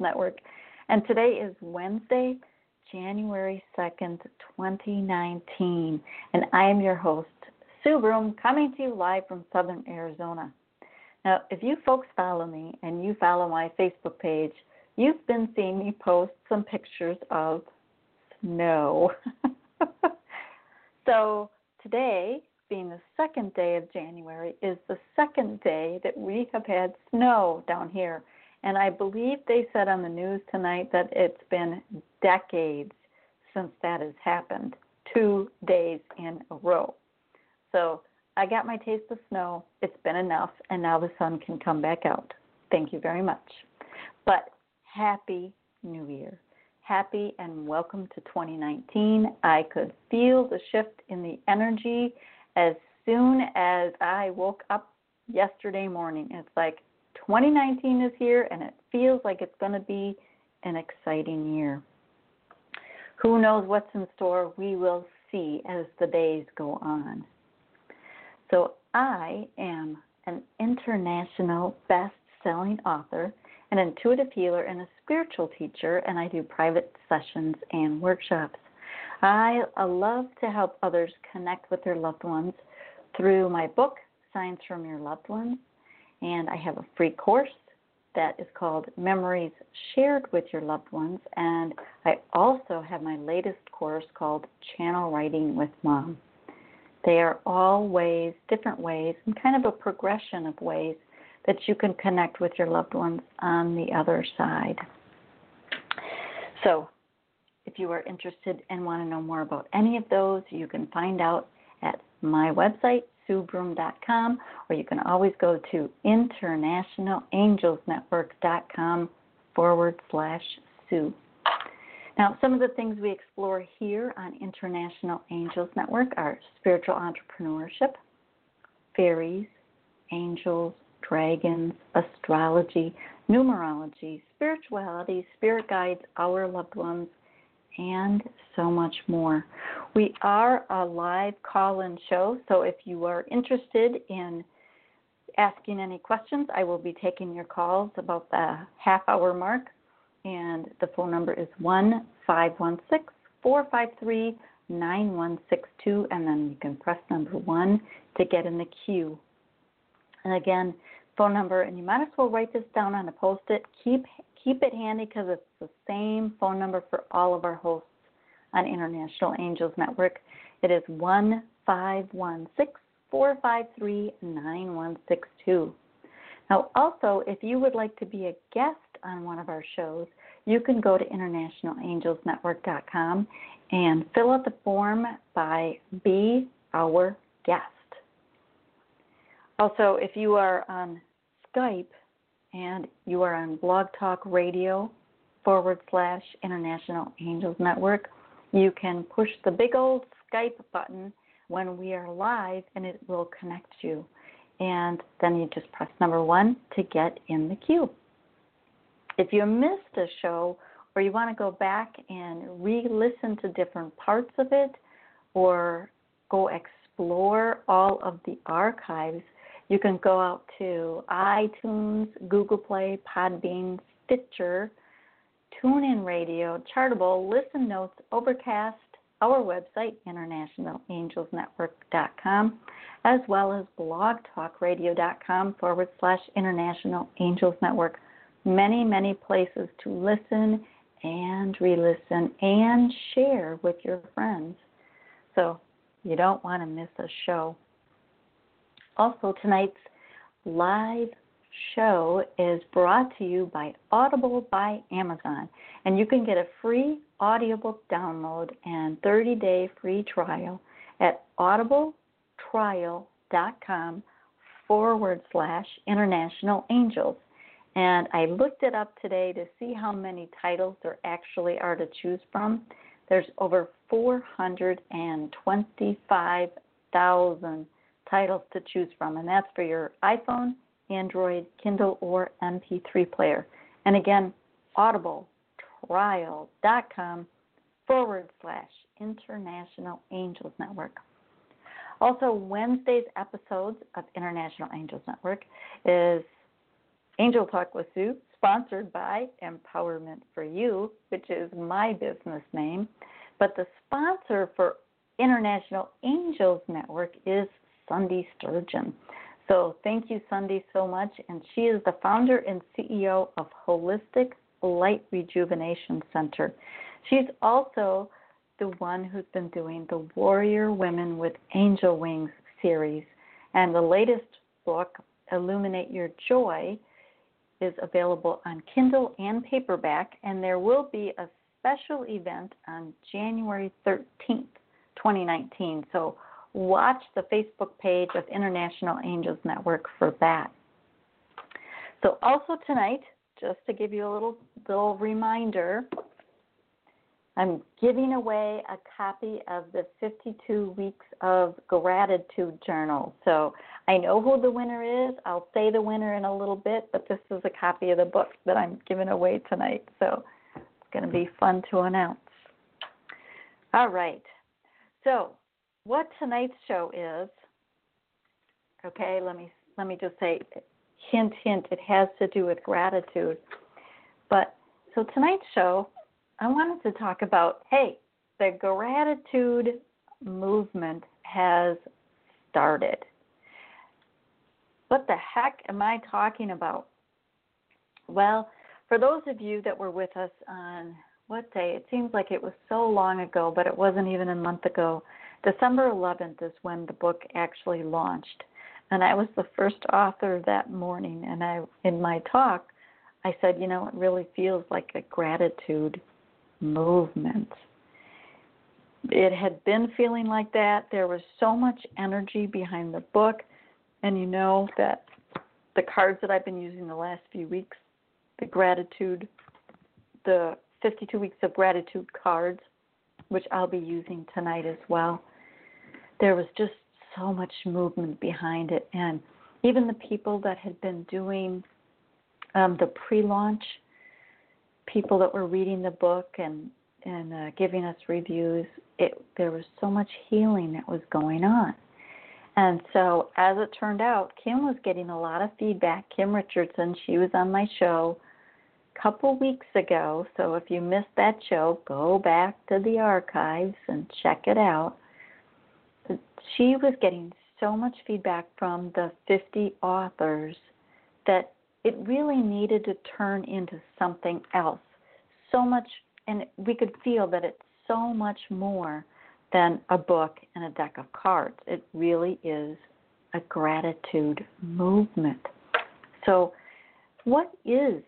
Network. And today is Wednesday, January 2nd, 2019, and I am your host, Sue Broome, coming to you live from Southern Arizona. Now, if you folks follow me and you follow my Facebook page, you've been seeing me post some pictures of snow. so today, being the second day of January, is the second day that we have had snow down here. And I believe they said on the news tonight that it's been decades since that has happened, two days in a row. So I got my taste of snow. It's been enough, and now the sun can come back out. Thank you very much. But happy New Year. Happy and welcome to 2019. I could feel the shift in the energy as soon as I woke up yesterday morning. It's like 2019 is here and it feels like it's going to be an exciting year. Who knows what's in store? We will see as the days go on. So, I am an international best selling author, an intuitive healer, and a spiritual teacher, and I do private sessions and workshops. I love to help others connect with their loved ones through my book, Signs from Your Loved Ones. And I have a free course that is called Memories Shared with Your Loved Ones. And I also have my latest course called Channel Writing with Mom. They are all ways, different ways, and kind of a progression of ways that you can connect with your loved ones on the other side. So, if you are interested and want to know more about any of those, you can find out at my website, SueBroome.com, or you can always go to internationalangelsnetwork.com forward slash Sue. Now, some of the things we explore here on International Angels Network are spiritual entrepreneurship, fairies, angels, dragons, astrology, numerology, spirituality, spirit guides, our loved ones, and so much more. We are a live call in show, so if you are interested in asking any questions, I will be taking your calls about the half hour mark. And the phone number is 1 516 453 9162, and then you can press number 1 to get in the queue. And again, phone number, and you might as well write this down on a post it. Keep keep it handy because it's the same phone number for all of our hosts on International Angels Network. It is 1 453 9162. Now, also, if you would like to be a guest on one of our shows, you can go to internationalangelsnetwork.com and fill out the form by Be Our Guest. Also, if you are on Skype, and you are on Blog Talk Radio forward slash International Angels Network. You can push the big old Skype button when we are live and it will connect you. And then you just press number one to get in the queue. If you missed a show or you want to go back and re listen to different parts of it or go explore all of the archives, you can go out to iTunes, Google Play, Podbean, Stitcher, TuneIn Radio, Chartable, Listen Notes, Overcast, our website, internationalangelsnetwork.com, as well as blogtalkradio.com forward slash International Angels Network. Many, many places to listen and re listen and share with your friends. So you don't want to miss a show. Also, tonight's live show is brought to you by Audible by Amazon, and you can get a free audiobook download and 30 day free trial at audibletrial.com forward slash international angels. And I looked it up today to see how many titles there actually are to choose from. There's over 425,000 titles to choose from, and that's for your iPhone, Android, Kindle, or MP3 player. And again, audibletrial.com forward slash International Angels Network. Also, Wednesday's episodes of International Angels Network is Angel Talk with Sue, sponsored by Empowerment for You, which is my business name. But the sponsor for International Angels Network is Sunday Sturgeon. So thank you, Sunday, so much. And she is the founder and CEO of Holistic Light Rejuvenation Center. She's also the one who's been doing the Warrior Women with Angel Wings series. And the latest book, Illuminate Your Joy, is available on Kindle and paperback. And there will be a special event on January 13th, 2019. So watch the Facebook page of International Angels Network for that. So also tonight, just to give you a little little reminder, I'm giving away a copy of the 52 weeks of gratitude journal. So I know who the winner is. I'll say the winner in a little bit, but this is a copy of the book that I'm giving away tonight. So it's going to be fun to announce. All right. So what tonight's show is, okay, let me let me just say hint hint it has to do with gratitude. But so tonight's show I wanted to talk about hey, the gratitude movement has started. What the heck am I talking about? Well, for those of you that were with us on what day? It seems like it was so long ago, but it wasn't even a month ago. December 11th is when the book actually launched. And I was the first author that morning. And I, in my talk, I said, you know, it really feels like a gratitude movement. It had been feeling like that. There was so much energy behind the book. And you know that the cards that I've been using the last few weeks, the gratitude, the 52 weeks of gratitude cards, which I'll be using tonight as well. There was just so much movement behind it. And even the people that had been doing um, the pre launch, people that were reading the book and and uh, giving us reviews, it there was so much healing that was going on. And so, as it turned out, Kim was getting a lot of feedback. Kim Richardson, she was on my show a couple weeks ago. So, if you missed that show, go back to the archives and check it out. She was getting so much feedback from the 50 authors that it really needed to turn into something else. So much, and we could feel that it's so much more than a book and a deck of cards. It really is a gratitude movement. So, what is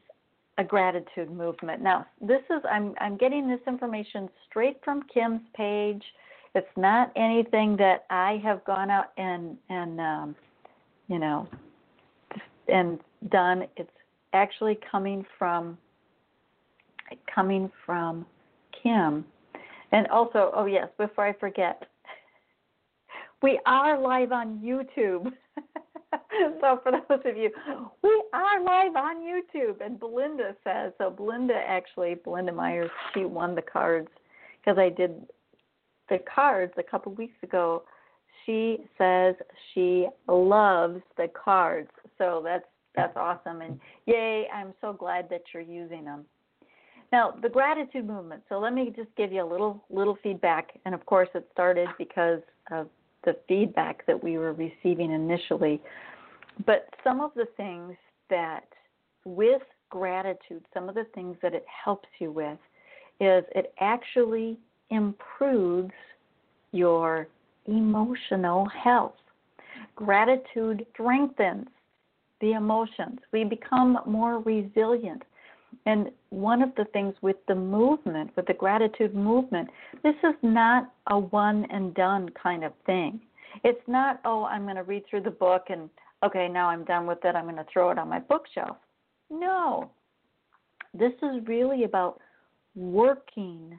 a gratitude movement? Now, this is I'm I'm getting this information straight from Kim's page. It's not anything that I have gone out and and um, you know and done. It's actually coming from coming from Kim. And also, oh yes, before I forget, we are live on YouTube. so for those of you, we are live on YouTube. And Belinda says, so Belinda actually, Belinda Myers, she won the cards because I did the cards a couple weeks ago. She says she loves the cards. So that's that's awesome and yay, I'm so glad that you're using them. Now, the gratitude movement. So let me just give you a little little feedback. And of course, it started because of the feedback that we were receiving initially. But some of the things that with gratitude, some of the things that it helps you with is it actually improves your emotional health. Gratitude strengthens the emotions. We become more resilient. And one of the things with the movement, with the gratitude movement, this is not a one and done kind of thing. It's not, oh, I'm going to read through the book and, okay, now I'm done with it, I'm going to throw it on my bookshelf. No. This is really about working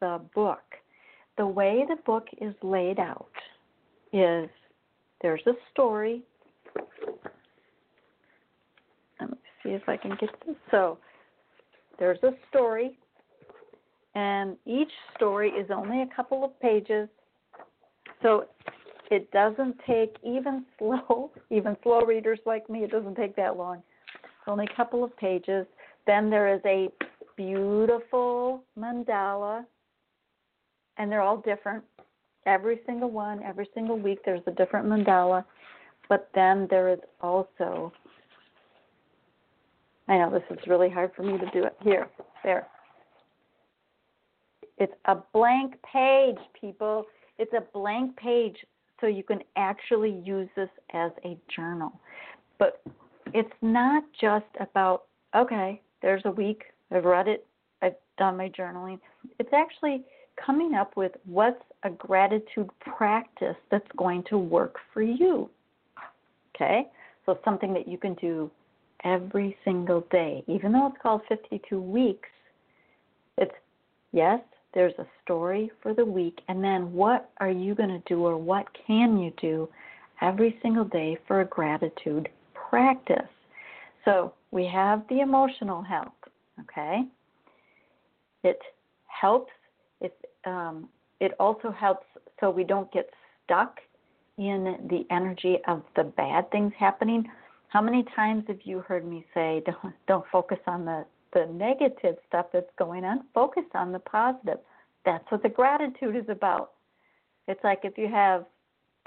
the book. The way the book is laid out is there's a story. Let me see if I can get this. So there's a story, and each story is only a couple of pages. So it doesn't take even slow, even slow readers like me, it doesn't take that long. It's only a couple of pages. Then there is a beautiful mandala, and they're all different. Every single one, every single week, there's a different mandala. But then there is also, I know this is really hard for me to do it. Here, there. It's a blank page, people. It's a blank page so you can actually use this as a journal. But it's not just about, okay, there's a week, I've read it, I've done my journaling. It's actually coming up with what's a gratitude practice that's going to work for you. Okay? So something that you can do every single day. Even though it's called 52 weeks, it's yes, there's a story for the week, and then what are you going to do or what can you do every single day for a gratitude practice? So we have the emotional health, okay? It helps if um, it also helps so we don't get stuck in the energy of the bad things happening. How many times have you heard me say, don't, don't focus on the, the negative stuff that's going on, focus on the positive. That's what the gratitude is about. It's like if you have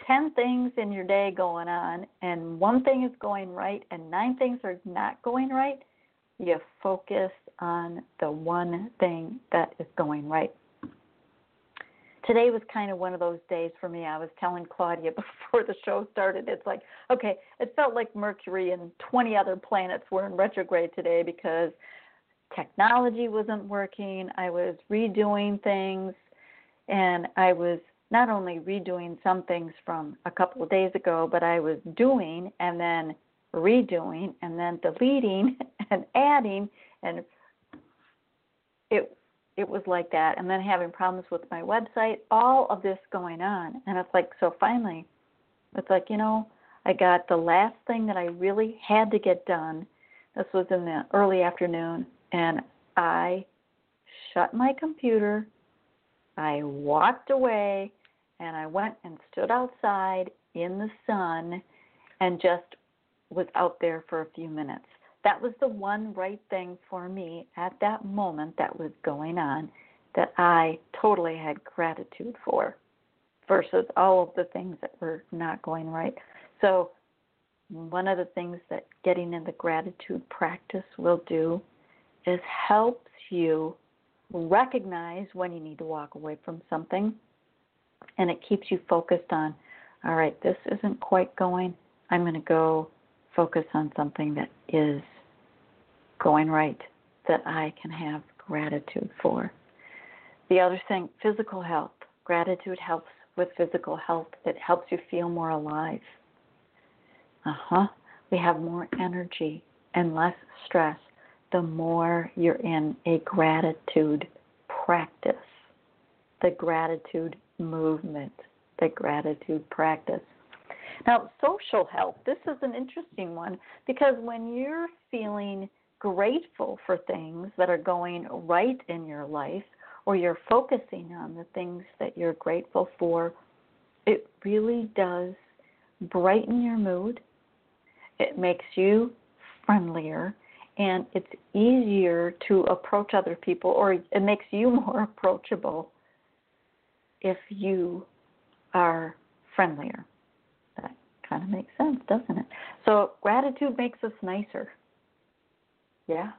10 things in your day going on and one thing is going right and nine things are not going right, you focus on the one thing that is going right today was kind of one of those days for me. I was telling Claudia before the show started, it's like, okay, it felt like Mercury and 20 other planets were in retrograde today because technology wasn't working. I was redoing things, and I was not only redoing some things from a couple of days ago, but I was doing and then redoing and then deleting and adding and it it was like that. And then having problems with my website all of this going on. And it's like so finally it's like you know i got the last thing that i really had to get done. This was in the early afternoon. And i shut my computer. I walked away. And i went and stood outside in the sun and just was out there for a few minutes that was the one right thing for me at that moment that was going on that I totally had gratitude for versus all of the things that were not going right. So, one of the things that getting in the gratitude practice will do is helps you recognize when you need to walk away from something and it keeps you focused on all right this isn't quite going i'm going to go focus on something that is going right that I can have gratitude for. The other thing, physical health. Gratitude helps with physical health. It helps you feel more alive. Uh huh. We have more energy and less stress the more you're in a gratitude practice, the gratitude movement, the gratitude practice. Now, social health, this is an interesting one because when you're feeling grateful for things that are going right in your life or you're focusing on the things that you're grateful for, it really does brighten your mood. It makes you friendlier and it's easier to approach other people or it makes you more approachable if you are friendlier. That kind of makes sense, doesn't it? So, gratitude makes us nicer. Yeah.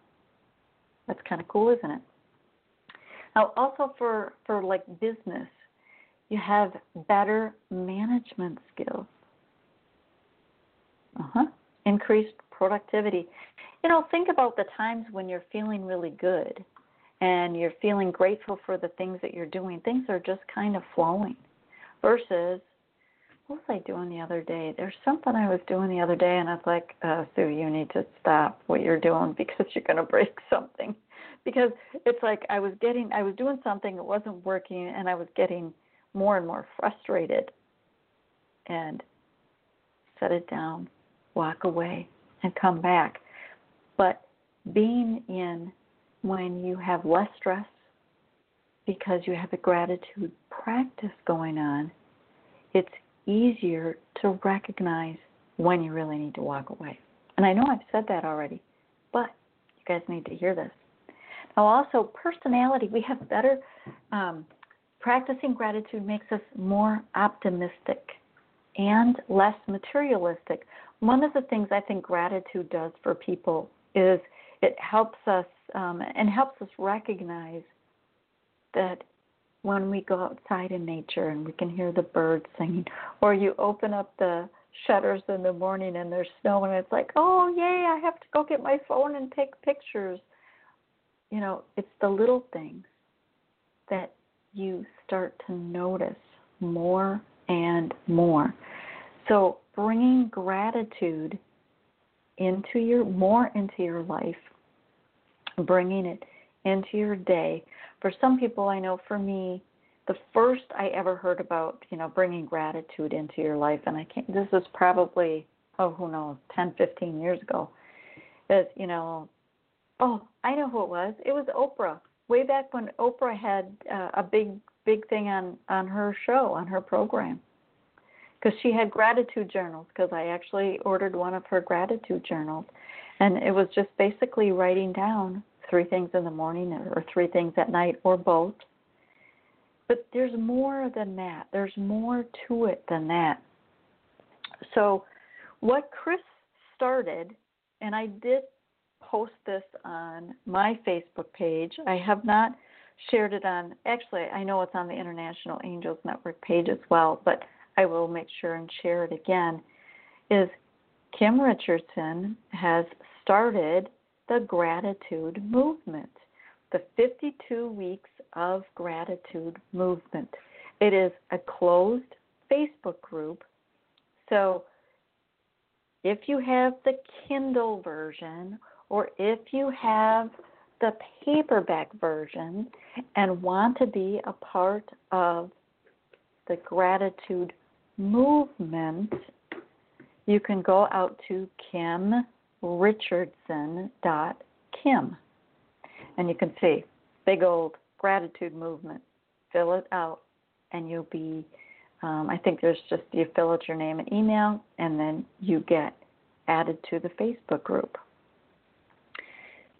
That's kind of cool, isn't it? Now, also for, for like business, you have better management skills. Uh huh. Increased productivity. You know, think about the times when you're feeling really good and you're feeling grateful for the things that you're doing. Things are just kind of flowing versus what was I doing the other day? There's something I was doing the other day, and I was like, uh, Sue, you need to stop what you're doing because you're going to break something. Because it's like I was getting, I was doing something, it wasn't working, and I was getting more and more frustrated. And set it down, walk away, and come back. But being in when you have less stress because you have a gratitude practice going on, it's easier to recognize when you really need to walk away. And I know I've said that already, but you guys need to hear this. Now, also, personality, we have better, um, practicing gratitude makes us more optimistic and less materialistic. One of the things I think gratitude does for people is it helps us um, and helps us recognize that when we go outside in nature and we can hear the birds singing, or you open up the shutters in the morning and there's snow and it's like, oh yay, I have to go get my phone and take pictures. You know, it's the little things that you start to notice more and more. So bringing gratitude into your more into your life, bringing it into your day. For some people, I know for me, the first I ever heard about, you know, bringing gratitude into your life, and I can't. This is probably oh, who knows, 10, 15 years ago. Is you know, oh, I know who it was. It was Oprah. Way back when Oprah had uh, a big, big thing on on her show, on her program, because she had gratitude journals. Because I actually ordered one of her gratitude journals, and it was just basically writing down three things in the morning or three things at night or both but there's more than that. There's more to it than that. So, what Chris started, and I did post this on my Facebook page. I have not shared it on, actually, I know it's on the International Angels Network page as well, but I will make sure and share it again. Is Kim Richardson has started the gratitude movement the 52 Weeks of Gratitude movement. It is a closed Facebook group. So if you have the Kindle version or if you have the paperback version and want to be a part of the gratitude movement, you can go out to kimrichardson.kim and you can see big old gratitude movement. Fill it out, and you'll be. Um, I think there's just you fill out your name and email, and then you get added to the Facebook group.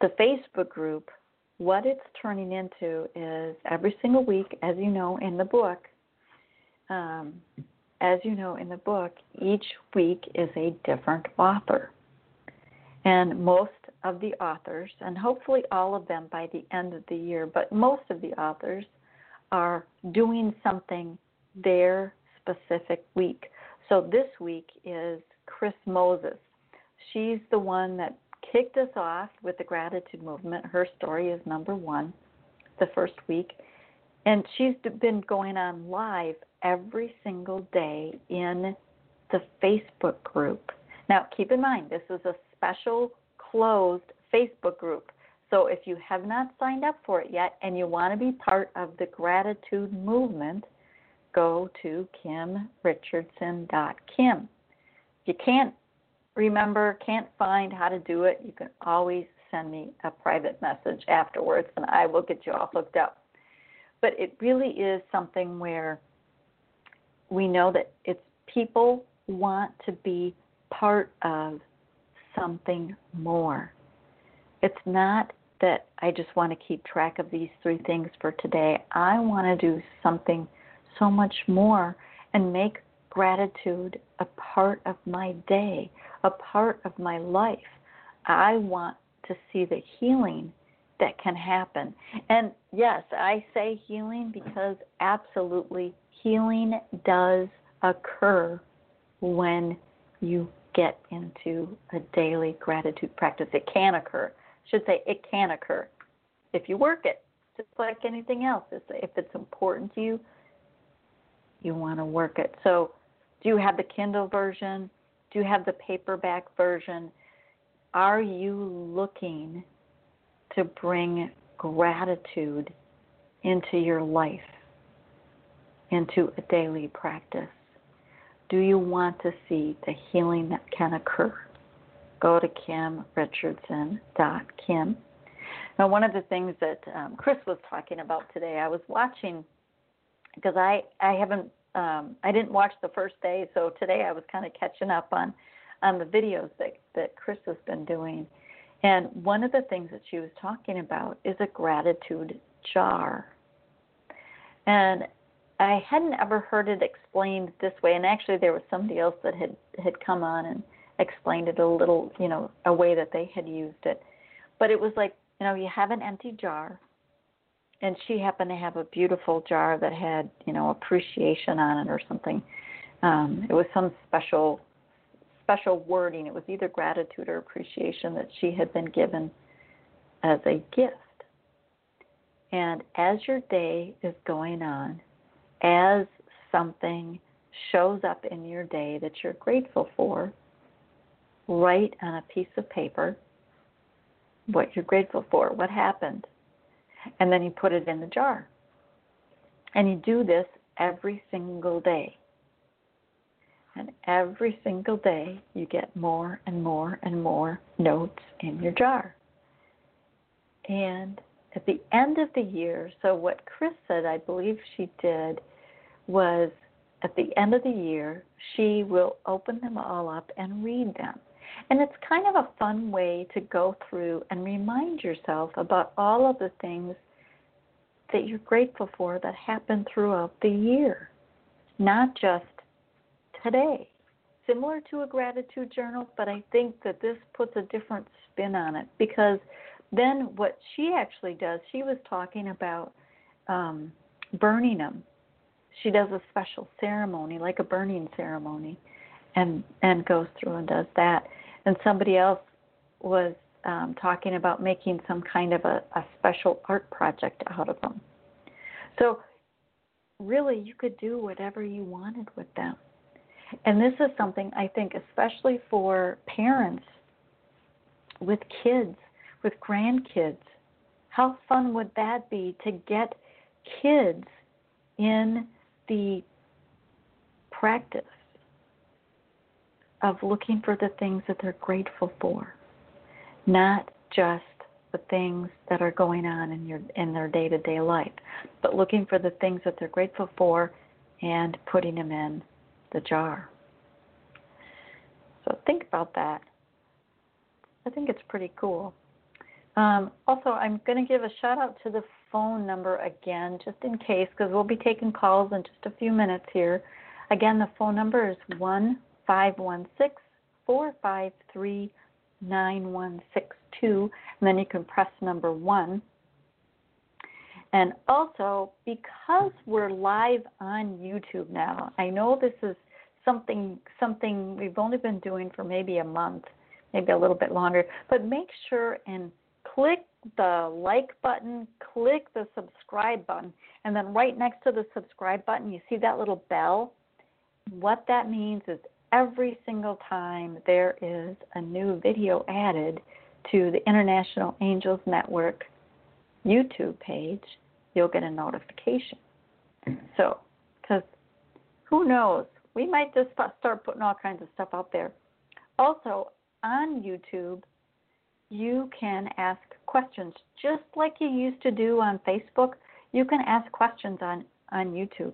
The Facebook group, what it's turning into is every single week, as you know in the book, um, as you know in the book, each week is a different author. And most of the authors, and hopefully all of them by the end of the year, but most of the authors are doing something their specific week. So this week is Chris Moses. She's the one that kicked us off with the gratitude movement. Her story is number one, the first week. And she's been going on live every single day in the Facebook group. Now, keep in mind, this is a special closed Facebook group. So if you have not signed up for it yet and you want to be part of the gratitude movement, go to kimrichardson.kim. If you can't remember, can't find how to do it, you can always send me a private message afterwards and I will get you all hooked up. But it really is something where we know that it's people want to be part of something more. It's not that I just want to keep track of these three things for today. I want to do something so much more and make gratitude a part of my day, a part of my life. I want to see the healing that can happen. And yes, I say healing because absolutely healing does occur when you get into a daily gratitude practice. It can occur. I should say it can occur if you work it, just like anything else. If it's important to you, you want to work it. So, do you have the Kindle version? Do you have the paperback version? Are you looking to bring gratitude into your life, into a daily practice? Do you want to see the healing that can occur? Go to kimrichardson.kim. Now, one of the things that um, Chris was talking about today, I was watching because I I haven't um, I didn't watch the first day, so today I was kind of catching up on on the videos that that Chris has been doing. And one of the things that she was talking about is a gratitude jar. And I hadn't ever heard it explained this way. And actually, there was somebody else that had had come on and explained it a little, you know, a way that they had used it. But it was like, you know, you have an empty jar, and she happened to have a beautiful jar that had, you know, appreciation on it or something. Um, it was some special special wording. It was either gratitude or appreciation that she had been given as a gift. And as your day is going on, as something shows up in your day that you're grateful for, write on a piece of paper what you're grateful for, what happened, and then you put it in the jar. And you do this every single day. And every single day, you get more and more and more notes in your jar. And at the end of the year, so what Chris said, I believe she did, was at the end of the year, she will open them all up and read them. And it's kind of a fun way to go through and remind yourself about all of the things that you're grateful for that happened throughout the year, not just today. Similar to a gratitude journal, but I think that this puts a different spin on it because then what she actually does, she was talking about um, burning them. She does a special ceremony, like a burning ceremony, and and goes through and does that. And somebody else was um, talking about making some kind of a, a special art project out of them. So really, you could do whatever you wanted with them. And this is something I think, especially for parents with kids, with grandkids, how fun would that be to get kids in the practice of looking for the things that they're grateful for, not just the things that are going on in your in their day-to-day life, but looking for the things that they're grateful for and putting them in the jar. So think about that. I think it's pretty cool. Um, also, I'm going to give a shout out to the phone number again, just in case, because we'll be taking calls in just a few minutes here. Again, the phone number is 1 516 453 9162, and then you can press number 1. And also, because we're live on YouTube now, I know this is something something we've only been doing for maybe a month, maybe a little bit longer, but make sure and click the like button, click the subscribe button, and then right next to the subscribe button, you see that little bell. What that means is every single time there is a new video added to the International Angels Network YouTube page, you'll get a notification. So, because who knows, we might just start putting all kinds of stuff out there. Also, on YouTube, you can ask questions just like you used to do on Facebook. You can ask questions on, on YouTube.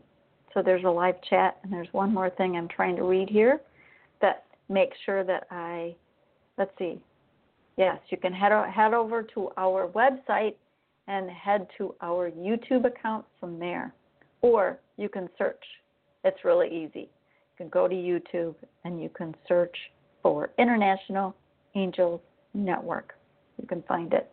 So there's a live chat, and there's one more thing I'm trying to read here that makes sure that I, let's see, yes, you can head, head over to our website and head to our YouTube account from there. Or you can search. It's really easy. You can go to YouTube and you can search for International Angels Network. You can find it.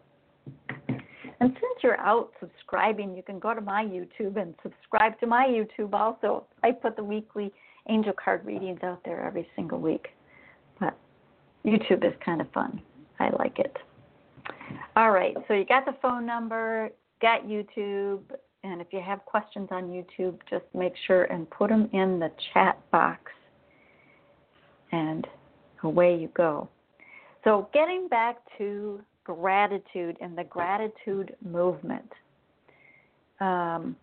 And since you're out subscribing, you can go to my YouTube and subscribe to my YouTube also. I put the weekly angel card readings out there every single week. But YouTube is kind of fun. I like it. All right, so you got the phone number, got YouTube, and if you have questions on YouTube, just make sure and put them in the chat box. And away you go. So, getting back to gratitude and the gratitude movement. Um,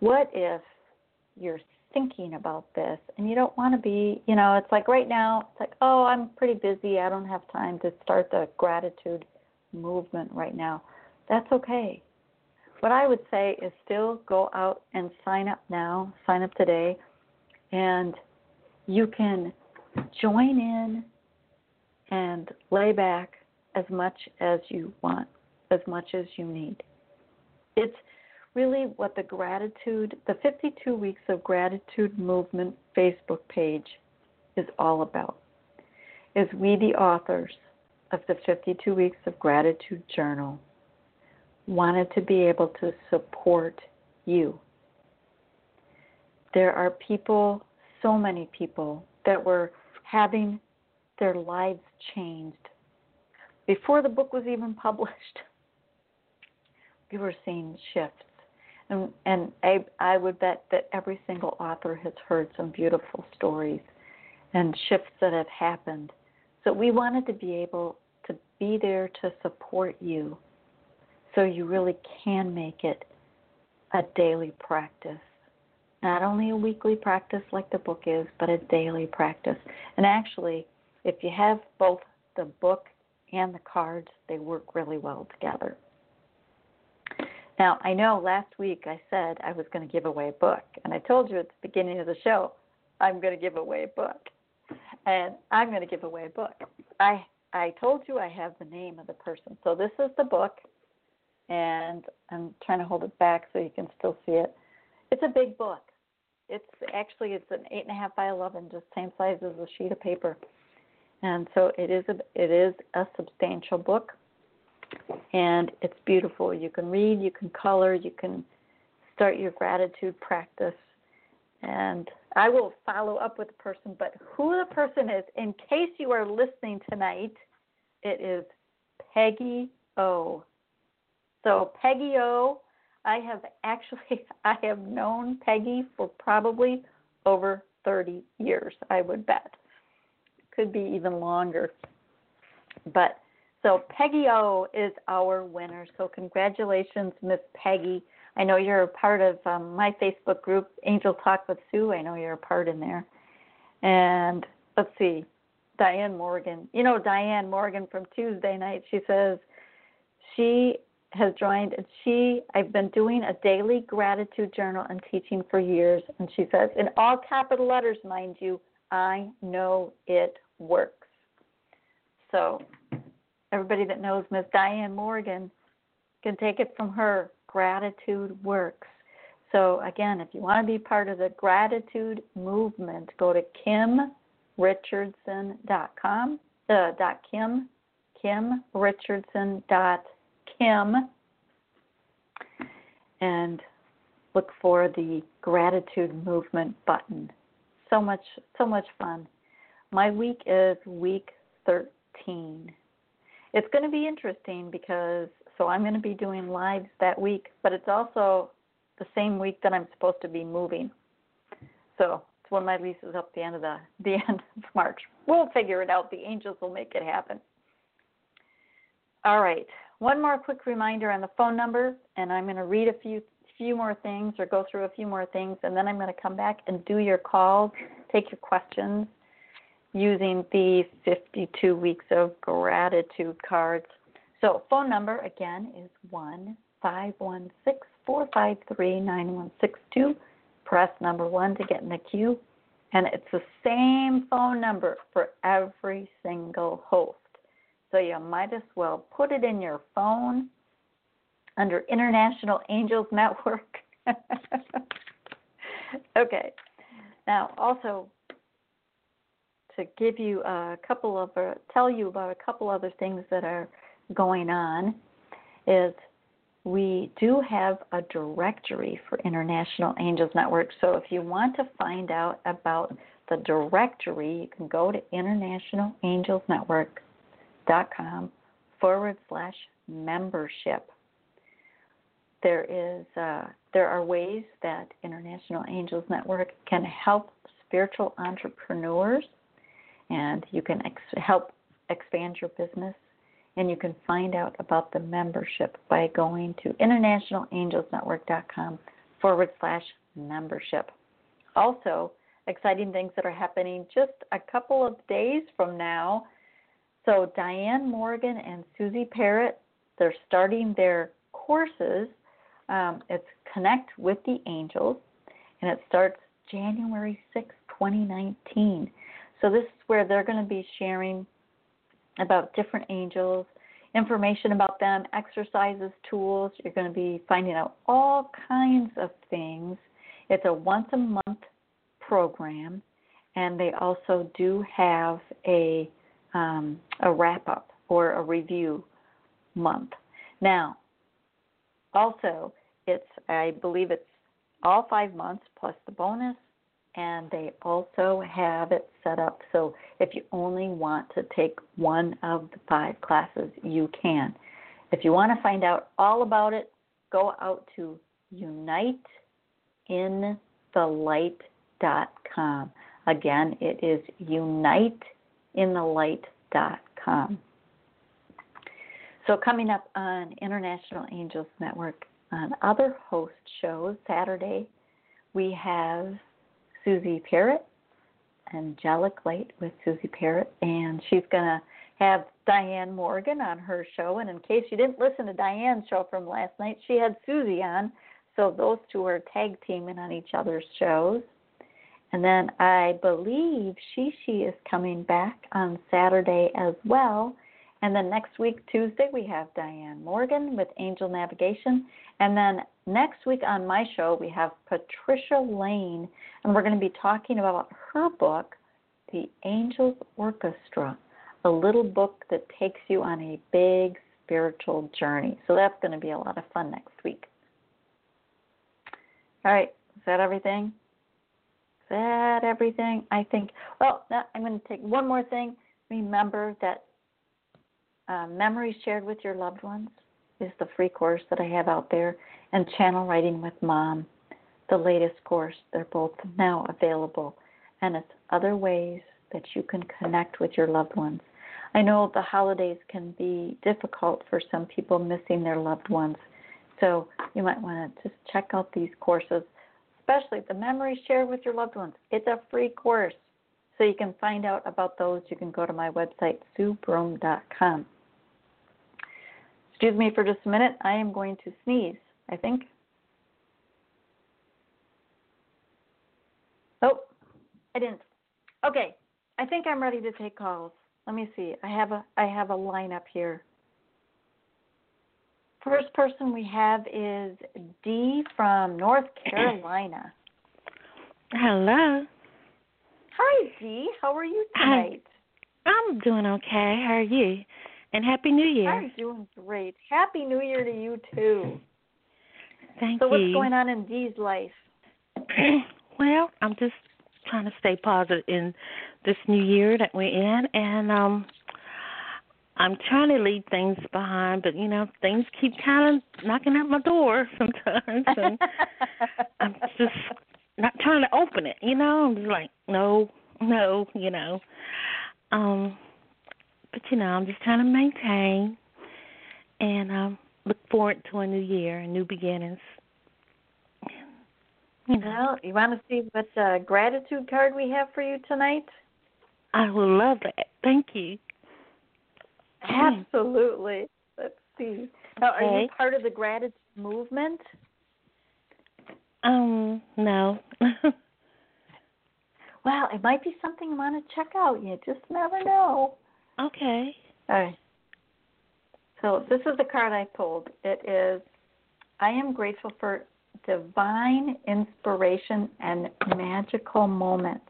what if you're thinking about this and you don't want to be, you know, it's like right now, it's like, oh, I'm pretty busy. I don't have time to start the gratitude movement right now. That's okay. what I would say is still go out and sign up now, sign up today, and you can join in and lay back as much as you want, as much as you need. It's really what the gratitude, the 52 weeks of gratitude movement Facebook page is all about. Is we, the authors of the 52 weeks of gratitude journal, wanted to be able to support you. There are people, so many people, that were having their lives changed before the book was even published. We were seeing shifts. And, and I, I would bet that every single author has heard some beautiful stories and shifts that have happened. So we wanted to be able to be there to support you so you really can make it a daily practice. Not only a weekly practice like the book is, but a daily practice. And actually, if you have both the book and the cards, they work really well together. Now, I know last week I said I was going to give away a book, and I told you at the beginning of the show I'm going to give away a book. And I'm going to give away a book. I I told you I have the name of the person. So this is the book, and I'm trying to hold it back so you can still see it. It's a big book. It's actually it's an eight and a half by eleven, just same size as a sheet of paper, and so it is a it is a substantial book and it's beautiful. You can read, you can color, you can start your gratitude practice. And I will follow up with the person, but who the person is, in case you are listening tonight, it is Peggy O. So Peggy O, I have actually I have known Peggy for probably over 30 years, I would bet. Could be even longer. But so Peggy O is our winner. So congratulations, Miss Peggy. I know you're a part of um, my Facebook group, Angel Talk with Sue. I know you're a part in there. And let's see, Diane Morgan. You know Diane Morgan from Tuesday night. She says she has joined and she I've been doing a daily gratitude journal and teaching for years and she says in all capital letters mind you I know it works. So everybody that knows Miss Diane Morgan can take it from her. Gratitude works. So again, if you want to be part of the gratitude movement, go to kimrichardson.com. Uh, dot kim, kimrichardson dot kim, and look for the gratitude movement button. So much, so much fun. My week is week 13 it's going to be interesting because so I'm going to be doing lives that week, but it's also the same week that I'm supposed to be moving. So it's when my lease is up the end of the the end of March. We'll figure it out. The angels will make it happen. All right. One more quick reminder on the phone number, and I'm going to read a few few more things or go through a few more things, and then I'm going to come back and do your calls, take your questions, using the 52 weeks of gratitude cards. So, phone number again is 1 516 453 9162. Press number 1 to get in the queue. And it's the same phone number for every single host. So, you might as well put it in your phone under International Angels Network. okay. Now, also, to give you a couple of, uh, tell you about a couple other things that are going on is we do have a directory for International Angels Network. So if you want to find out about the directory, you can go to internationalangelsnetwork.com forward slash membership. There is uh, there are ways that International Angels Network can help spiritual entrepreneurs and you can ex- help expand your business. And you can find out about the membership by going to internationalangelsnetwork.com forward slash membership. Also, exciting things that are happening just a couple of days from now. So, Diane Morgan and Susie Parrott, they're starting their courses Um, it's Connect with the Angels, and it starts January 6, 2019. So this is where they're going to be sharing about different angels, information about them, exercises, tools. You're going to be finding out all kinds of things. It's a once a month program, and they also do have a um, a wrap up or a review month. Now, also, it's I believe it's all five months plus the bonus, and they also have it set up so if you only want to take one of the five classes, you can. If you want to find out all about it, go out to uniteinthelight.com. Again, it is uniteinthelight.com. So, coming up on International Angels Network, on other host shows, Saturday, we have Susie Parrott, Angelic Light with Susie Parrott, and she's going to have Diane Morgan on her show. And in case you didn't listen to Diane's show from last night, she had Susie on. So those two are tag teaming on each other's shows. And then I believe Shishi is coming back on Saturday as well. And then next week, Tuesday, we have Diane Morgan with Angel Navigation. And then next week on my show, we have Patricia Lane, and we're going to be talking about her book, The Angels Orchestra, a little book that takes you on a big spiritual journey. So that's going to be a lot of fun next week. All right, is that everything? Is that everything? I think, well, I'm going to take one more thing. Remember that uh, memories shared with your loved ones is the free course that I have out there, and Channel Writing with Mom, the latest course. They're both now available, and it's other ways that you can connect with your loved ones. I know the holidays can be difficult for some people missing their loved ones, so you might want to just check out these courses, especially the memories shared with your loved ones. It's a free course. So you can find out about those. You can go to my website, SueBroome.com. Excuse me for just a minute. I am going to sneeze, I think. Oh, I didn't. Okay. I think I'm ready to take calls. Let me see. I have a I have a lineup here. First person we have is Dee from North Carolina. Hello. Hi, Dee. How are you tonight? Hi. I'm doing okay. How are you? And Happy New Year. I'm doing great. Happy New Year to you too. Thank so you. So what's going on in Dee's life? well, I'm just trying to stay positive in this new year that we're in and um I'm trying to leave things behind, but you know, things keep kind of knocking at my door sometimes and I'm just not trying to open it, you know? I'm just like, no, no, you know. Um but you know, I'm just trying to maintain and um look forward to a new year and new beginnings. You know. Well, you want to see what uh, gratitude card we have for you tonight? I would love that. Thank you. Absolutely. Let's see. Now, okay. are you part of the gratitude movement? Um, no. well, it might be something you want to check out. You just never know. Okay. All right. So this is the card I pulled. It is I am grateful for divine inspiration and magical moments.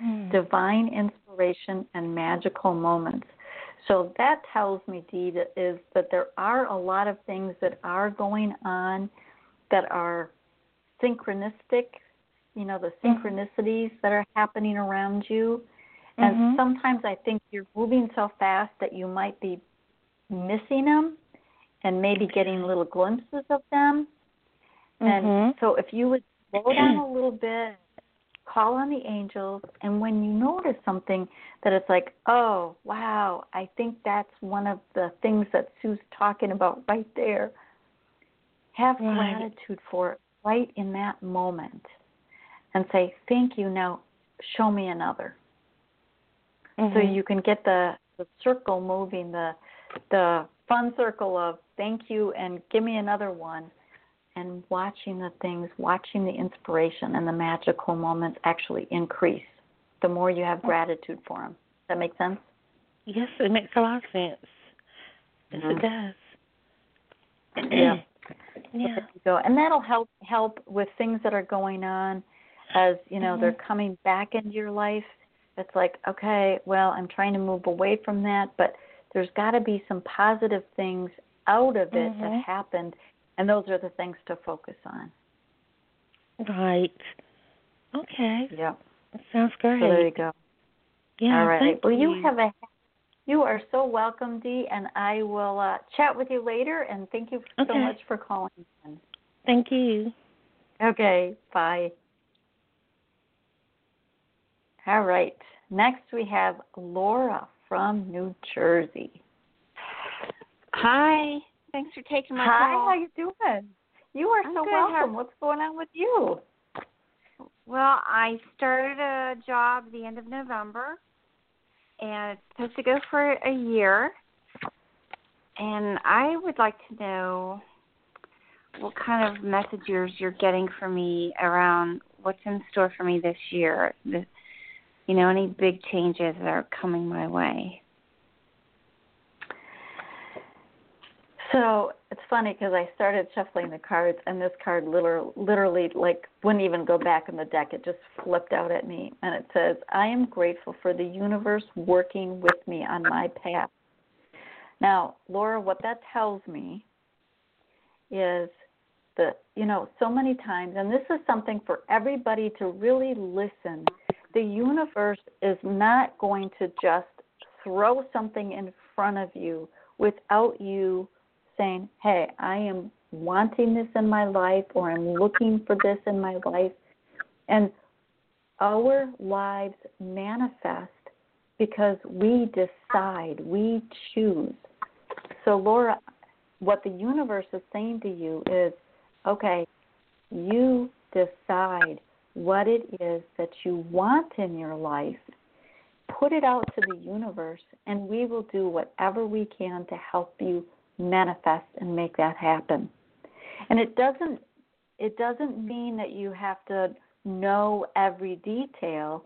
Hmm. Divine inspiration and magical moments. So that tells me, Dee, that is that there are a lot of things that are going on that are synchronistic, you know, the mm-hmm. synchronicities that are happening around you. And mm-hmm. sometimes I think you're moving so fast that you might be missing them and maybe getting little glimpses of them. Mm-hmm. And so if you would slow down a little bit, call on the angels, and when you notice something that it's like, oh, wow, I think that's one of the things that Sue's talking about right there, have right. gratitude for it right in that moment and say, thank you, now show me another mm-hmm. so you can get the the circle moving, the the fun circle of thank you and give me another one, and watching the things, watching the inspiration and the magical moments actually increase the more you have gratitude for them. Does that make sense? Yes, it makes a lot of sense. Yes, mm-hmm. it does. Yeah. yeah. go. And that'll help help with things that are going on as, you know, mm-hmm. they're coming back into your life. It's like, okay, well, I'm trying to move away from that, but there's got to be some positive things out of it mm-hmm. that happened, and those are the things to focus on. Right. Okay. Yeah. That sounds great. So there you go. Yeah. All right. Well, you. you have a you are so welcome, Dee, and I will uh, chat with you later. And thank you okay. so much for calling in. Thank you. Okay. Bye. All right. Next, we have Laura from New Jersey. Hi. Thanks for taking my Hi, call. how you doing? You are I'm so good. welcome. What's going on with you? Well, I started a job the end of November, and it's supposed to go for a year. And I would like to know what kind of messages you're getting from me around what's in store for me this year. You know, any big changes that are coming my way. So it's funny because I started shuffling the cards, and this card literally, literally, like, wouldn't even go back in the deck. It just flipped out at me, and it says, "I am grateful for the universe working with me on my path." Now, Laura, what that tells me is that you know so many times, and this is something for everybody to really listen. The universe is not going to just throw something in front of you without you saying, hey, I am wanting this in my life or I'm looking for this in my life. And our lives manifest because we decide, we choose. So, Laura, what the universe is saying to you is okay, you decide what it is that you want in your life. Put it out to the universe, and we will do whatever we can to help you manifest and make that happen. And it doesn't it doesn't mean that you have to know every detail.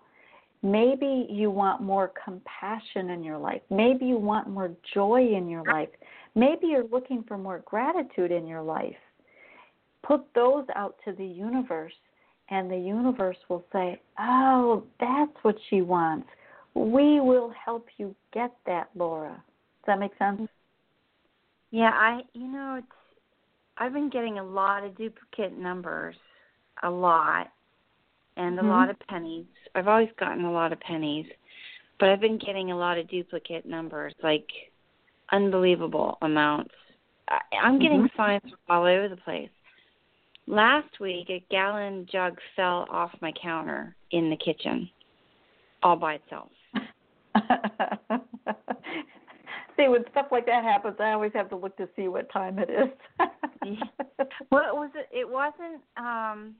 Maybe you want more compassion in your life. Maybe you want more joy in your life. Maybe you're looking for more gratitude in your life. Put those out to the universe, and the universe will say, Oh, that's what she wants. We will help you get that, Laura. Does that make sense? Yeah, I you know it's I've been getting a lot of duplicate numbers, a lot, and mm-hmm. a lot of pennies. I've always gotten a lot of pennies, but I've been getting a lot of duplicate numbers, like unbelievable amounts. I, I'm getting mm-hmm. signs all over the place. Last week, a gallon jug fell off my counter in the kitchen, all by itself. see when stuff like that happens, I always have to look to see what time it is. well, it was it? It wasn't. um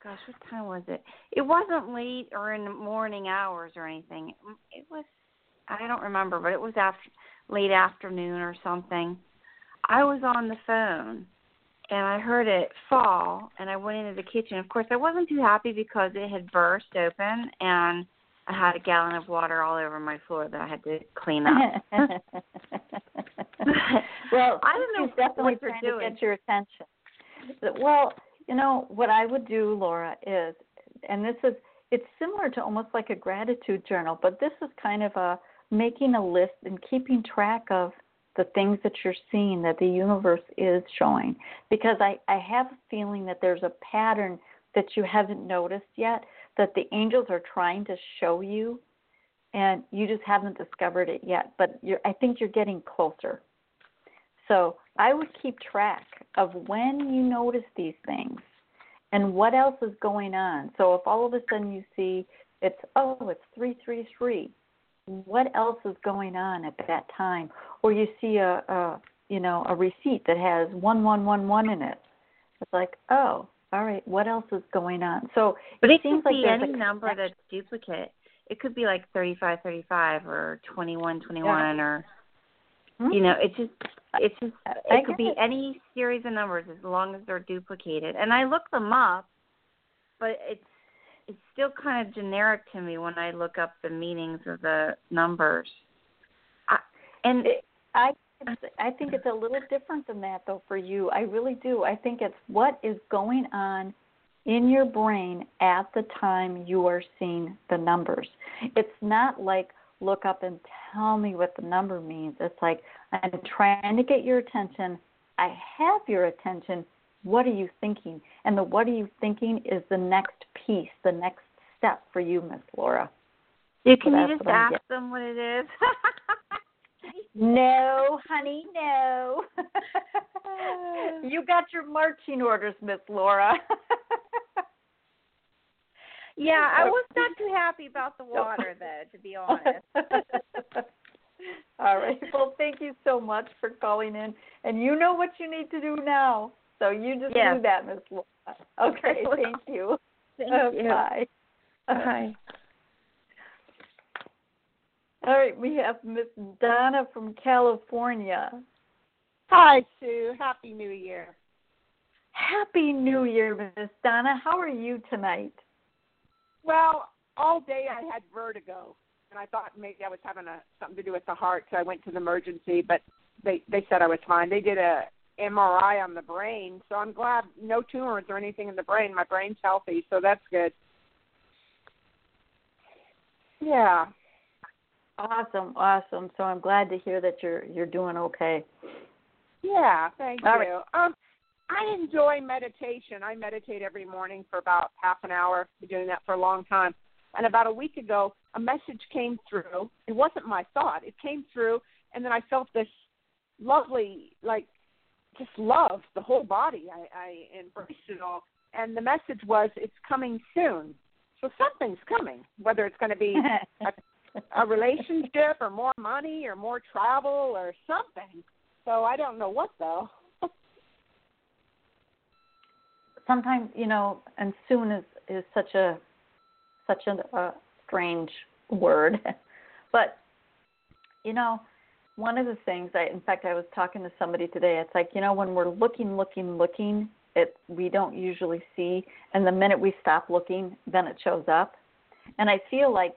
Gosh, what time was it? It wasn't late or in the morning hours or anything. It was. I don't remember, but it was after late afternoon or something. I was on the phone and I heard it fall and I went into the kitchen. Of course, I wasn't too happy because it had burst open and I had a gallon of water all over my floor that I had to clean up. well, I don't know definitely trying doing. to get your attention. Well, you know what I would do, Laura, is, and this is it's similar to almost like a gratitude journal, but this is kind of a making a list and keeping track of the things that you're seeing that the universe is showing. Because I, I have a feeling that there's a pattern that you haven't noticed yet that the angels are trying to show you and you just haven't discovered it yet. But you're i think you're getting closer. So i would keep track of when you notice these things and what else is going on. So if all of a sudden you see it's oh it's 333 what else is going on at that time or you see a, a you know a receipt that has 1111 in it it's like oh all right, what else is going on? So but it, it seems could like be any number that's duplicate. It could be like thirty five thirty five or twenty one twenty one or hmm? You know, it's just it's just it could be it. any series of numbers as long as they're duplicated. And I look them up, but it's it's still kind of generic to me when I look up the meanings of the numbers. I, and It- I I think it's a little different than that though for you. I really do. I think it's what is going on in your brain at the time you are seeing the numbers. It's not like look up and tell me what the number means. It's like I'm trying to get your attention. I have your attention. What are you thinking? And the what are you thinking is the next piece, the next step for you, Miss Laura. you can that's you just ask them what it is? No, honey, no. you got your marching orders, Miss Laura. yeah, I was not too happy about the water though, to be honest. All right. Well, thank you so much for calling in, and you know what you need to do now. So you just Yes. do that, Miss Laura. Okay. I. Thank you. Thank Uh, you. Bye. Bye. All right. We have Miss Donna from California. Hi, Sue. Happy New Year. Happy New Year, Miss Donna. How are you tonight? Well, all day I had vertigo, and I thought maybe I was having a something to do with the heart, so I went to the emergency. But they they said I was fine. They did a MRI on the brain, so I'm glad no tumors or anything in the brain. My brain's healthy, so that's good. Yeah. Awesome, awesome. So I'm glad to hear that you're you're doing okay. Yeah, thank All right. you. Um, I enjoy meditation. I meditate every morning for about half an hour. Been doing that for a long time. And about a week ago, a message came through. It wasn't my thought. It came through, and then I felt this lovely, like, just love the whole body. I, I embraced it all. And the message was, "It's coming soon." So something's coming. Whether it's going to be a relationship or more money or more travel or something. So I don't know what though. Sometimes, you know, and soon is is such a such a, a strange word, but you know, one of the things I, in fact, I was talking to somebody today. It's like you know, when we're looking, looking, looking, it we don't usually see, and the minute we stop looking, then it shows up. And I feel like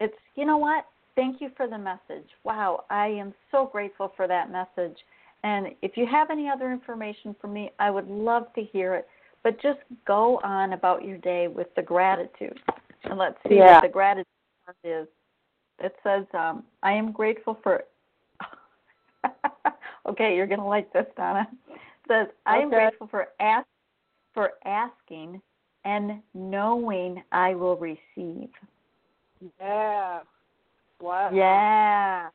it's you know what? Thank you for the message. Wow, I am so grateful for that message. And if you have any other information for me, I would love to hear it. But just go on about your day with the gratitude. And let's see Yeah. what the gratitude is. It says, um, I am grateful for Okay, you're gonna like this, Donna. It says, I am Okay. grateful for ask for asking and knowing I will receive. Yeah. Wow. Yeah.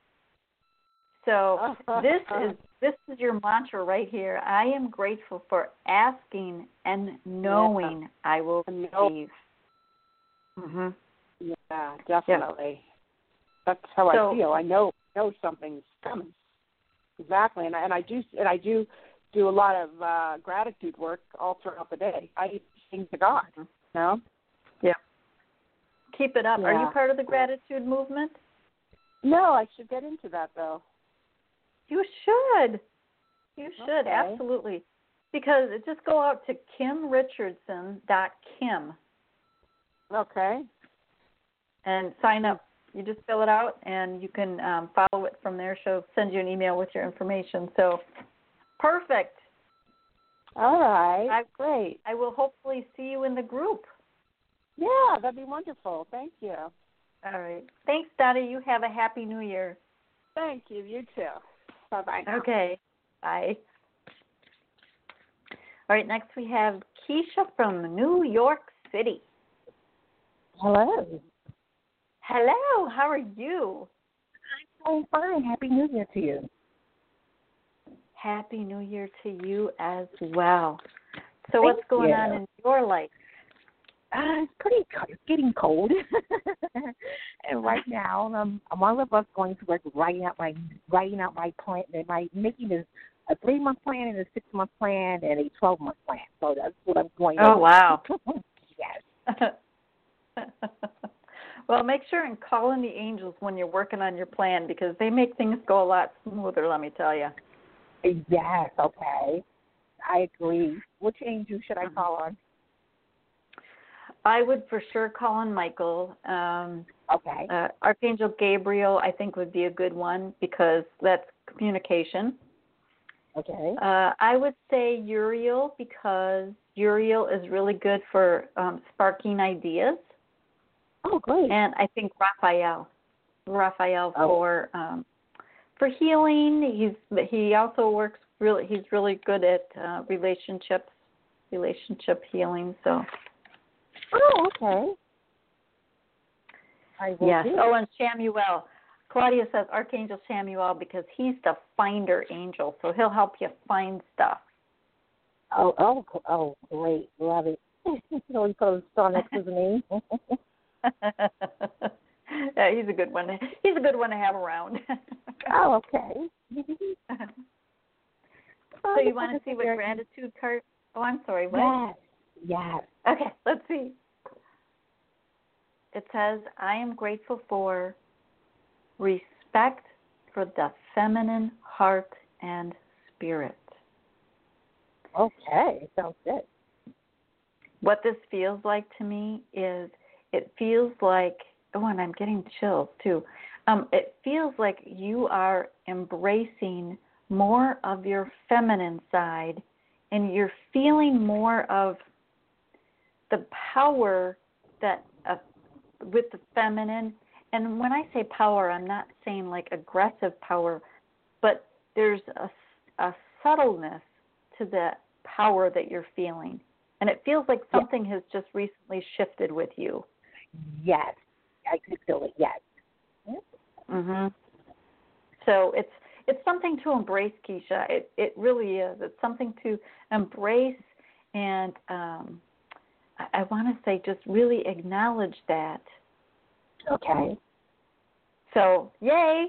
So this is this is your mantra right here. I am grateful for asking and knowing I will receive. Mhm. Yeah, definitely. That's how So- I feel. I know know something's coming. Exactly. And I, and I do and I do do a lot of uh gratitude work all throughout the day. I sing to God. You know? Keep it up. Are you part of the gratitude movement? No, I should get into that though. You should. You should Okay. absolutely. Because just go out to kimrichardson.kim Okay. and sign up. You just fill it out, and you can um, follow it from there. She'll send you an email with your information. So, perfect. All right. I- Great. I will hopefully see you in the group. Yeah, that'd be wonderful. Thank you. All right. Thanks, Dottie. You have a happy new year. Thank you. You too. Bye bye. Okay. Bye. All right. Next, we have Keisha from New York City. Hello. Hello. How are you? I'm fine. Happy New Year to you. Happy New Year to you as well. So, what's going you. on in your life? Uh, it's pretty. It's getting cold, and right now um, I'm all of us going to work, writing out my writing out my plan. and My making is a three month plan and a six month plan and a twelve month plan. So that's what I'm going. Oh, over. wow. yes. Well, make sure and call in the angels when you're working on your plan because they make things go a lot smoother. Let me tell you. Yes. Okay. I agree. Which angel should I Mm-hmm. call on? I would for sure call on Michael. Um, Okay. uh, Archangel Gabriel, I think, would be a good one because that's communication. Okay. Uh, I would say Uriel because Uriel is really good for um, sparking ideas, Oh, great. and I think Raphael, Raphael Oh. for um, for healing. He's he also works really. He's really good at uh, relationships, relationship healing. So Oh, okay. I will yes. Oh, and Chamuel. Claudia says Archangel Chamuel because he's the finder angel, so he'll help you find stuff. Oh, oh, oh, great. Love it. so we put a star next to his name. yeah, he's a good one. He's a good one to have around. oh, okay. so you want to see what gratitude card? Oh, I'm sorry. What? Yes. Yes. Okay, let's see. It says, "I am grateful for respect for the feminine heart and spirit." Okay. Sounds good. What this feels like to me is it feels like oh and I'm getting chills too. Um, it feels like you are embracing more of your feminine side and you're feeling more of the power that uh, with the feminine and when I say power I'm not saying like aggressive power but there's a, a subtleness to the power that you're feeling and it feels like Yeah. something has just recently shifted with you. Yes. I could feel it. Yes. Mhm. So it's it's something to embrace, Keisha. It it really is. It's something to embrace, and um, I, I want to say just really acknowledge that. Okay. So yay!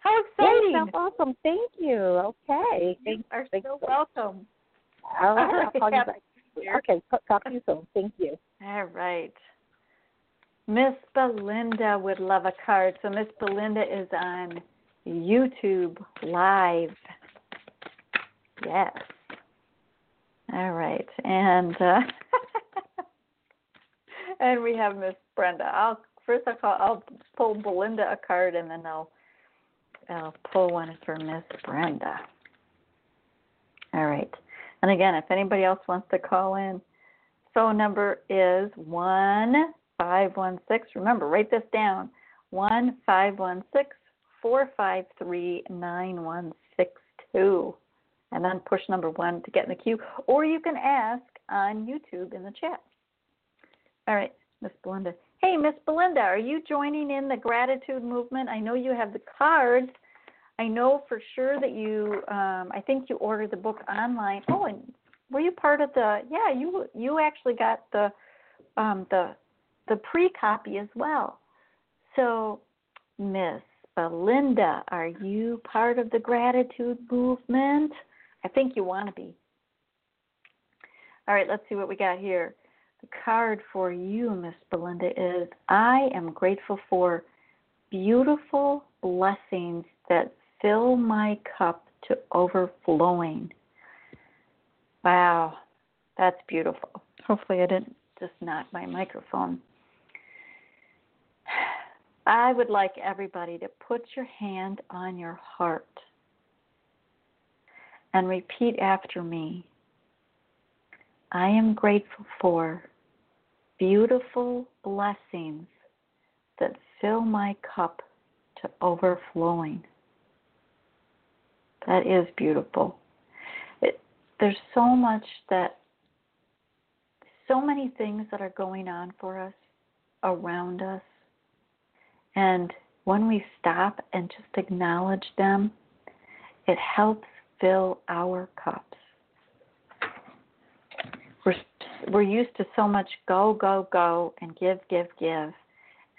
How Yay, exciting! sounds awesome. Thank you. Okay. Thank, you are so so- welcome. All right. All I'll call you back. Okay. Talk to you soon. Thank you. All right. Miss Belinda would love a card. So Miss Belinda is on YouTube Live. Yes. All right. And uh, and we have Miss Brenda. I'll first I'll call I'll pull Belinda a card and then I'll I'll pull one for Miss Brenda. All right. And again, if anybody else wants to call in, phone number is one five one six. Remember, write this down. One five one six four five three nine one six two. And then push number one to get in the queue. Or you can ask on YouTube in the chat. All right, Miss Belinda. Hey, Miss Belinda, are you joining in the gratitude movement? I know you have the cards. I know for sure that you. Um, I think you ordered the book online. Oh, and were you part of the? Yeah, you you actually got the um, the the pre copy as well. So, Miss Belinda, are you part of the gratitude movement? I think you want to be. All right, let's see what we got here. The card for you, Miss Belinda, is I am grateful for beautiful blessings that fill my cup to overflowing. Wow, that's beautiful. Hopefully, I didn't just knock my microphone. I would like everybody to put your hand on your heart and repeat after me. I am grateful for beautiful blessings that fill my cup to overflowing. That is beautiful. It, there's so much that, so many things that are going on for us, around us. And when we stop and just acknowledge them, it helps fill our cups. We're, we're used to so much go, go, go, and give, give, give,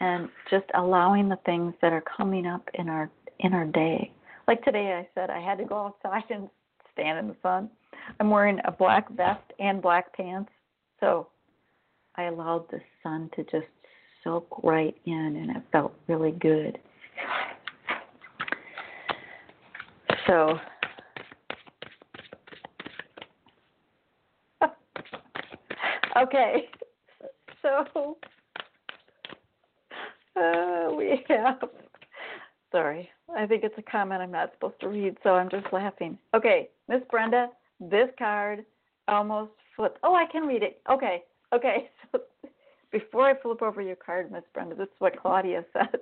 and just allowing the things that are coming up in our in our day. Like today, I said I had to go outside and stand in the sun. I'm wearing a black vest and black pants, so I allowed the sun to just soak right in and it felt really good. So okay. So uh, we have sorry. I think it's a comment I'm not supposed to read, so I'm just laughing. Okay, Miss Brenda, this card almost flipped. Oh, I can read it. Okay, okay. So before I flip over your card, Miss Brenda, this is what Claudia says.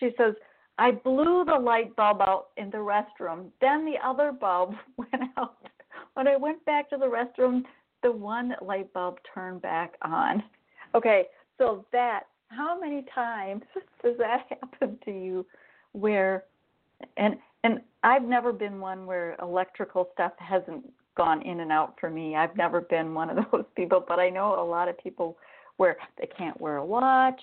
She says, I blew the light bulb out in the restroom. Then the other bulb went out. When I went back to the restroom, the one light bulb turned back on. Okay, so that, how many times does that happen to you where, and, and I've never been one where electrical stuff hasn't gone in and out for me. I've never been one of those people, but I know a lot of people where they can't wear a watch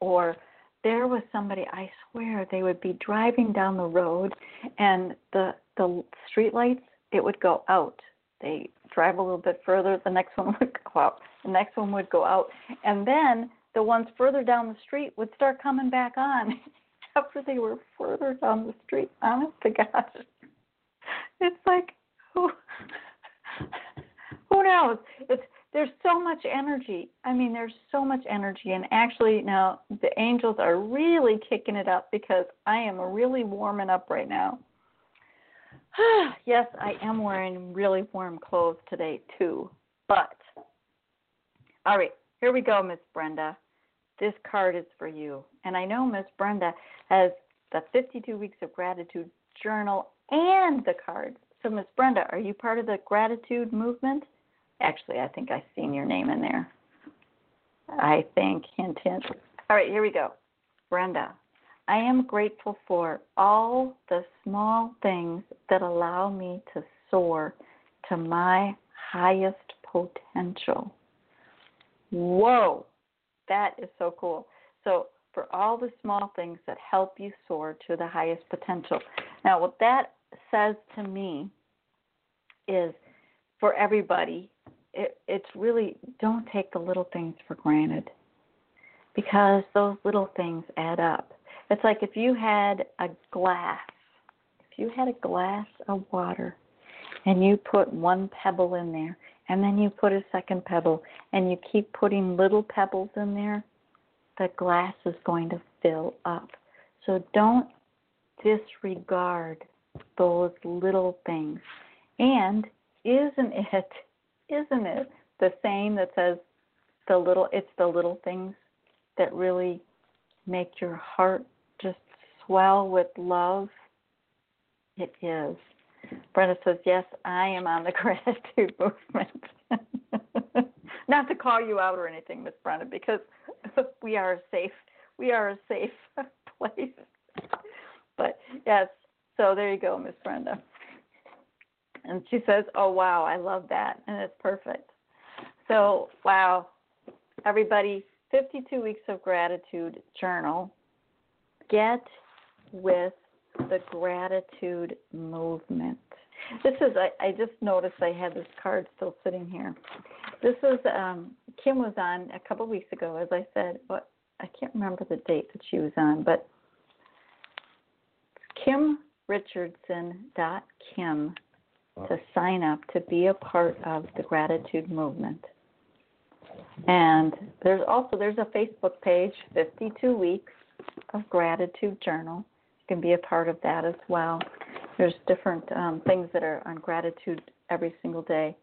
or there was somebody I swear they would be driving down the road and the the street lights it would go out. They drive a little bit further, the next one would go out. The next one would go out. And then the ones further down the street would start coming back on after they were further down the street. Honest to God. It's like who who knows? It's there's so much energy. I mean, there's so much energy, and actually now the angels are really kicking it up because I am really warming up right now. yes, I am wearing really warm clothes today too. But all right, here we go, Miss Brenda. This card is for you, and I know Miss Brenda has the 52 weeks of gratitude journal and the cards. So, Miss Brenda, are you part of the gratitude movement? Actually, I think I've seen your name in there. I think, hint, hint. All right, here we go. Brenda, I am grateful for all the small things that allow me to soar to my highest potential. Whoa, that is so cool. So, for all the small things that help you soar to the highest potential. Now, what that says to me is for everybody it, it's really don't take the little things for granted because those little things add up. It's like if you had a glass, if you had a glass of water and you put one pebble in there and then you put a second pebble and you keep putting little pebbles in there, the glass is going to fill up. So don't disregard those little things. And isn't it isn't it the saying that says the little it's the little things that really make your heart just swell with love? It is. Brenda says, Yes, I am on the gratitude movement. Not to call you out or anything, Miss Brenda, because we are safe. We are a safe place. But yes, so there you go, Miss Brenda. And she says, Oh, wow, I love that. And it's perfect. So, wow, everybody, 52 weeks of gratitude journal. Get with the gratitude movement. This is, I, I just noticed I had this card still sitting here. This is, um, Kim was on a couple weeks ago, as I said, but I can't remember the date that she was on, but it's kimrichardson.kim to sign up to be a part of the gratitude movement. And there's also there's a Facebook page, 52 weeks of gratitude journal. You can be a part of that as well. There's different um, things that are on gratitude every single day.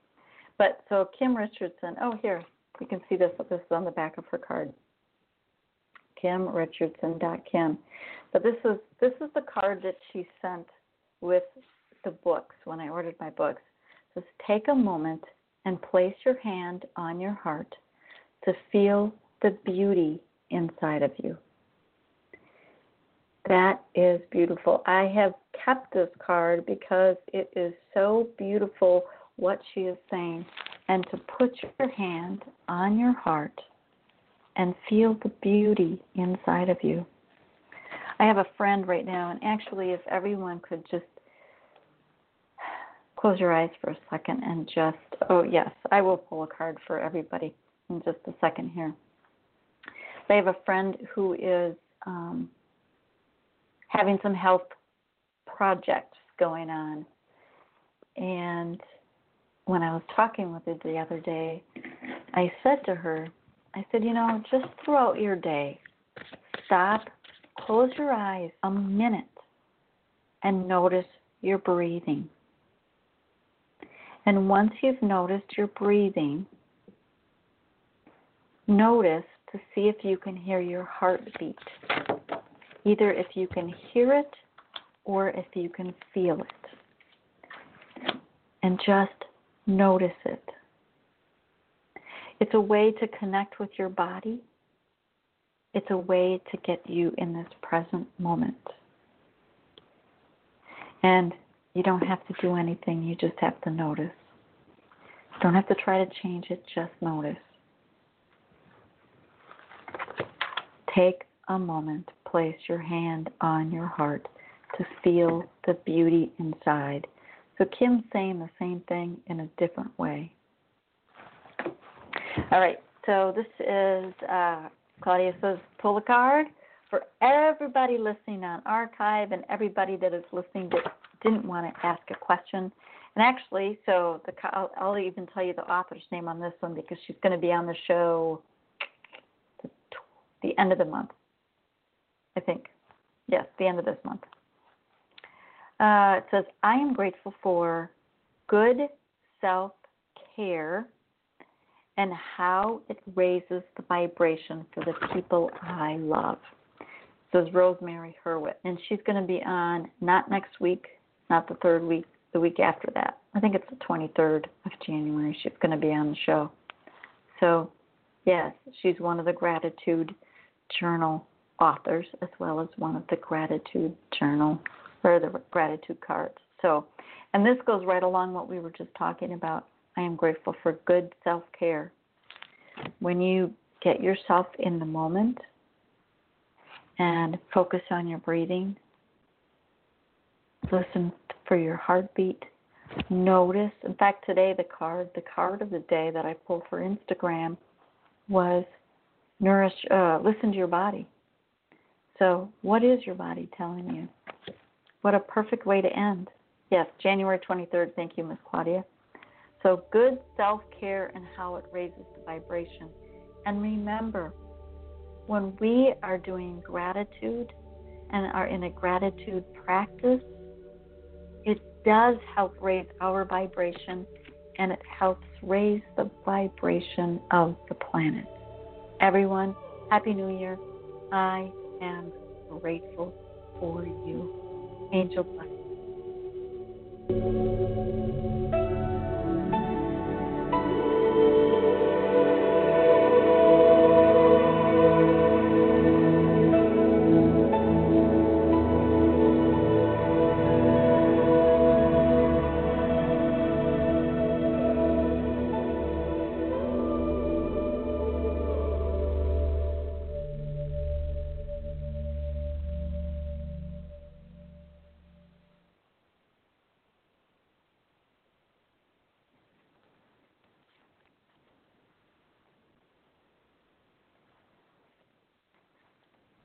But so Kim Richardson, oh here you can see this. This is on the back of her card. KimRichardson.kim. But this is this is the card that she sent with the books when I ordered my books. Just take a moment and place your hand on your heart to feel the beauty inside of you. That is beautiful. I have kept this card because it is so beautiful what she is saying. And to put your hand on your heart and feel the beauty inside of you. I have a friend right now, and actually, if everyone could just close your eyes for a second and just, oh, yes, I will pull a card for everybody in just a second here. I have a friend who is um, having some health projects going on. And when I was talking with her the other day, I said to her, I said, you know, just throughout your day, stop, close your eyes a minute, and notice your breathing. And once you've noticed your breathing, notice to see if you can hear your heartbeat. Either if you can hear it or if you can feel it. And just notice it. It's a way to connect with your body. It's a way to get you in this present moment. And you don't have to do anything, you just have to notice. Don't have to try to change it, just notice. Take a moment, place your hand on your heart to feel the beauty inside. So Kim's saying the same thing in a different way. All right, so this is uh, Claudia says pull a card for everybody listening on archive and everybody that is listening that didn't want to ask a question. And actually, so the I'll, I'll even tell you the author's name on this one because she's going to be on the show the, the end of the month. I think. Yes, the end of this month. Uh, it says, I am grateful for good self care and how it raises the vibration for the people I love. Says Rosemary Hurwitz. And she's going to be on not next week, not the third week, the week after that. I think it's the 23rd of January. She's going to be on the show. So, yes, she's one of the gratitude journal authors as well as one of the gratitude journal or the gratitude cards. So, and this goes right along what we were just talking about. I am grateful for good self care. When you get yourself in the moment and focus on your breathing, listen for your heartbeat, notice. In fact, today the card, the card of the day that I pulled for Instagram was nourish, uh, listen to your body. So, what is your body telling you? What a perfect way to end. Yes, January 23rd. Thank you, Miss Claudia. So, good self care and how it raises the vibration. And remember, when we are doing gratitude and are in a gratitude practice, does help raise our vibration and it helps raise the vibration of the planet. Everyone, Happy New Year. I am grateful for you. Angel blessings.